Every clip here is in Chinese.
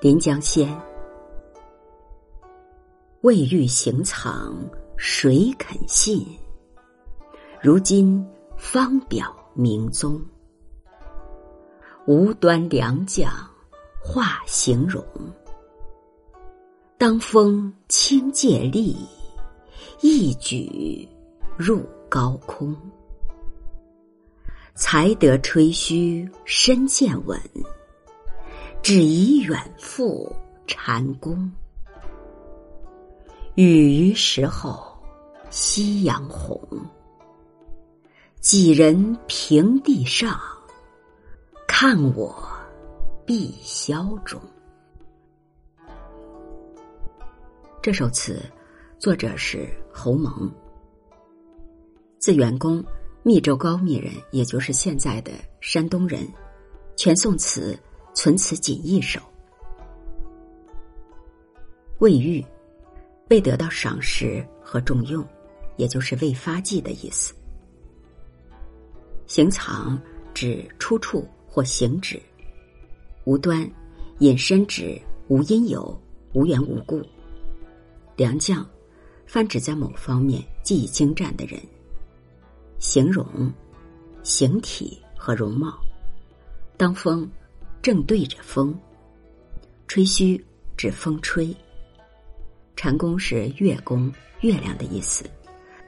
临江仙，未遇行藏谁肯信？如今方表明宗。无端良将化形容，当风轻借力，一举入高空。才得吹嘘身见稳。只宜远赴禅宫，雨余时候夕阳红。几人平地上，看我碧霄中。这首词作者是侯蒙，字元公，密州高密人，也就是现在的山东人，全宋词。存此仅一首，未遇，未得到赏识和重用，也就是未发迹的意思。行藏指出处或行止，无端引申指无因由、无缘无故。良将，泛指在某方面技艺精湛的人。形容，形体和容貌。当风。正对着风，吹嘘指风吹。禅宫是月宫、月亮的意思。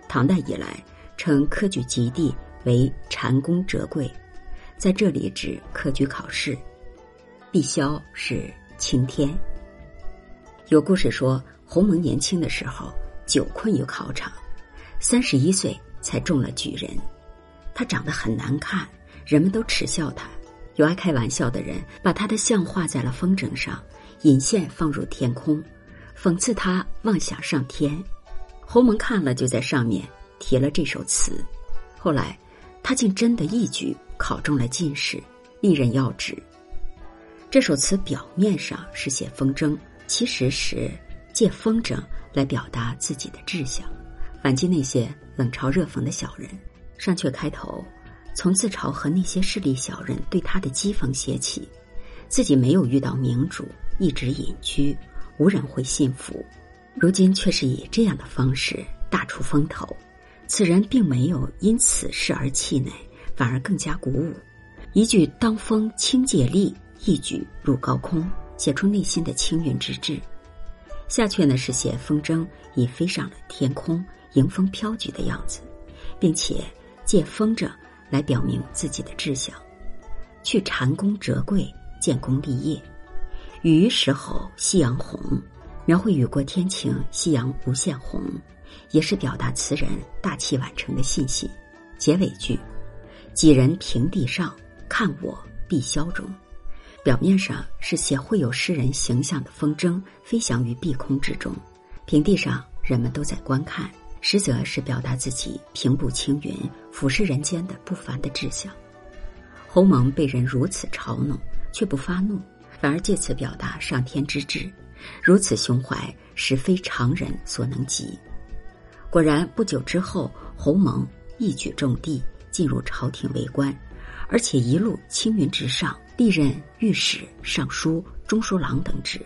唐代以来，称科举及第为禅宫折桂，在这里指科举考试。碧霄是晴天。有故事说，鸿蒙年轻的时候久困于考场，三十一岁才中了举人。他长得很难看，人们都耻笑他。有爱开玩笑的人把他的像画在了风筝上，引线放入天空，讽刺他妄想上天。侯蒙看了，就在上面题了这首词。后来，他竟真的一举考中了进士，历任要职。这首词表面上是写风筝，其实是借风筝来表达自己的志向，反击那些冷嘲热讽的小人。上阙开头。从自嘲和那些势利小人对他的讥讽写起，自己没有遇到明主，一直隐居，无人会信服。如今却是以这样的方式大出风头，此人并没有因此事而气馁，反而更加鼓舞。一句“当风轻借力，一举入高空”，写出内心的青云之志。下阙呢是写风筝已飞上了天空，迎风飘举的样子，并且借风筝。来表明自己的志向，去蟾宫折桂，建功立业。雨时候夕阳红，描绘雨过天晴，夕阳无限红，也是表达词人大器晚成的信心。结尾句，几人平地上，看我碧霄中，表面上是写会有诗人形象的风筝飞翔于碧空之中，平地上人们都在观看。实则是表达自己平步青云、俯视人间的不凡的志向。侯蒙被人如此嘲弄，却不发怒，反而借此表达上天之志。如此胸怀，实非常人所能及。果然，不久之后，侯蒙一举中第，进入朝廷为官，而且一路青云直上，历任御史、尚书、中书郎等职，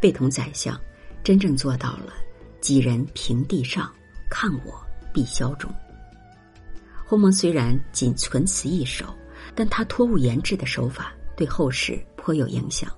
被同宰相，真正做到了几人平地上。看我必消肿。鸿蒙虽然仅存此一首，但他托物言志的手法对后世颇有影响。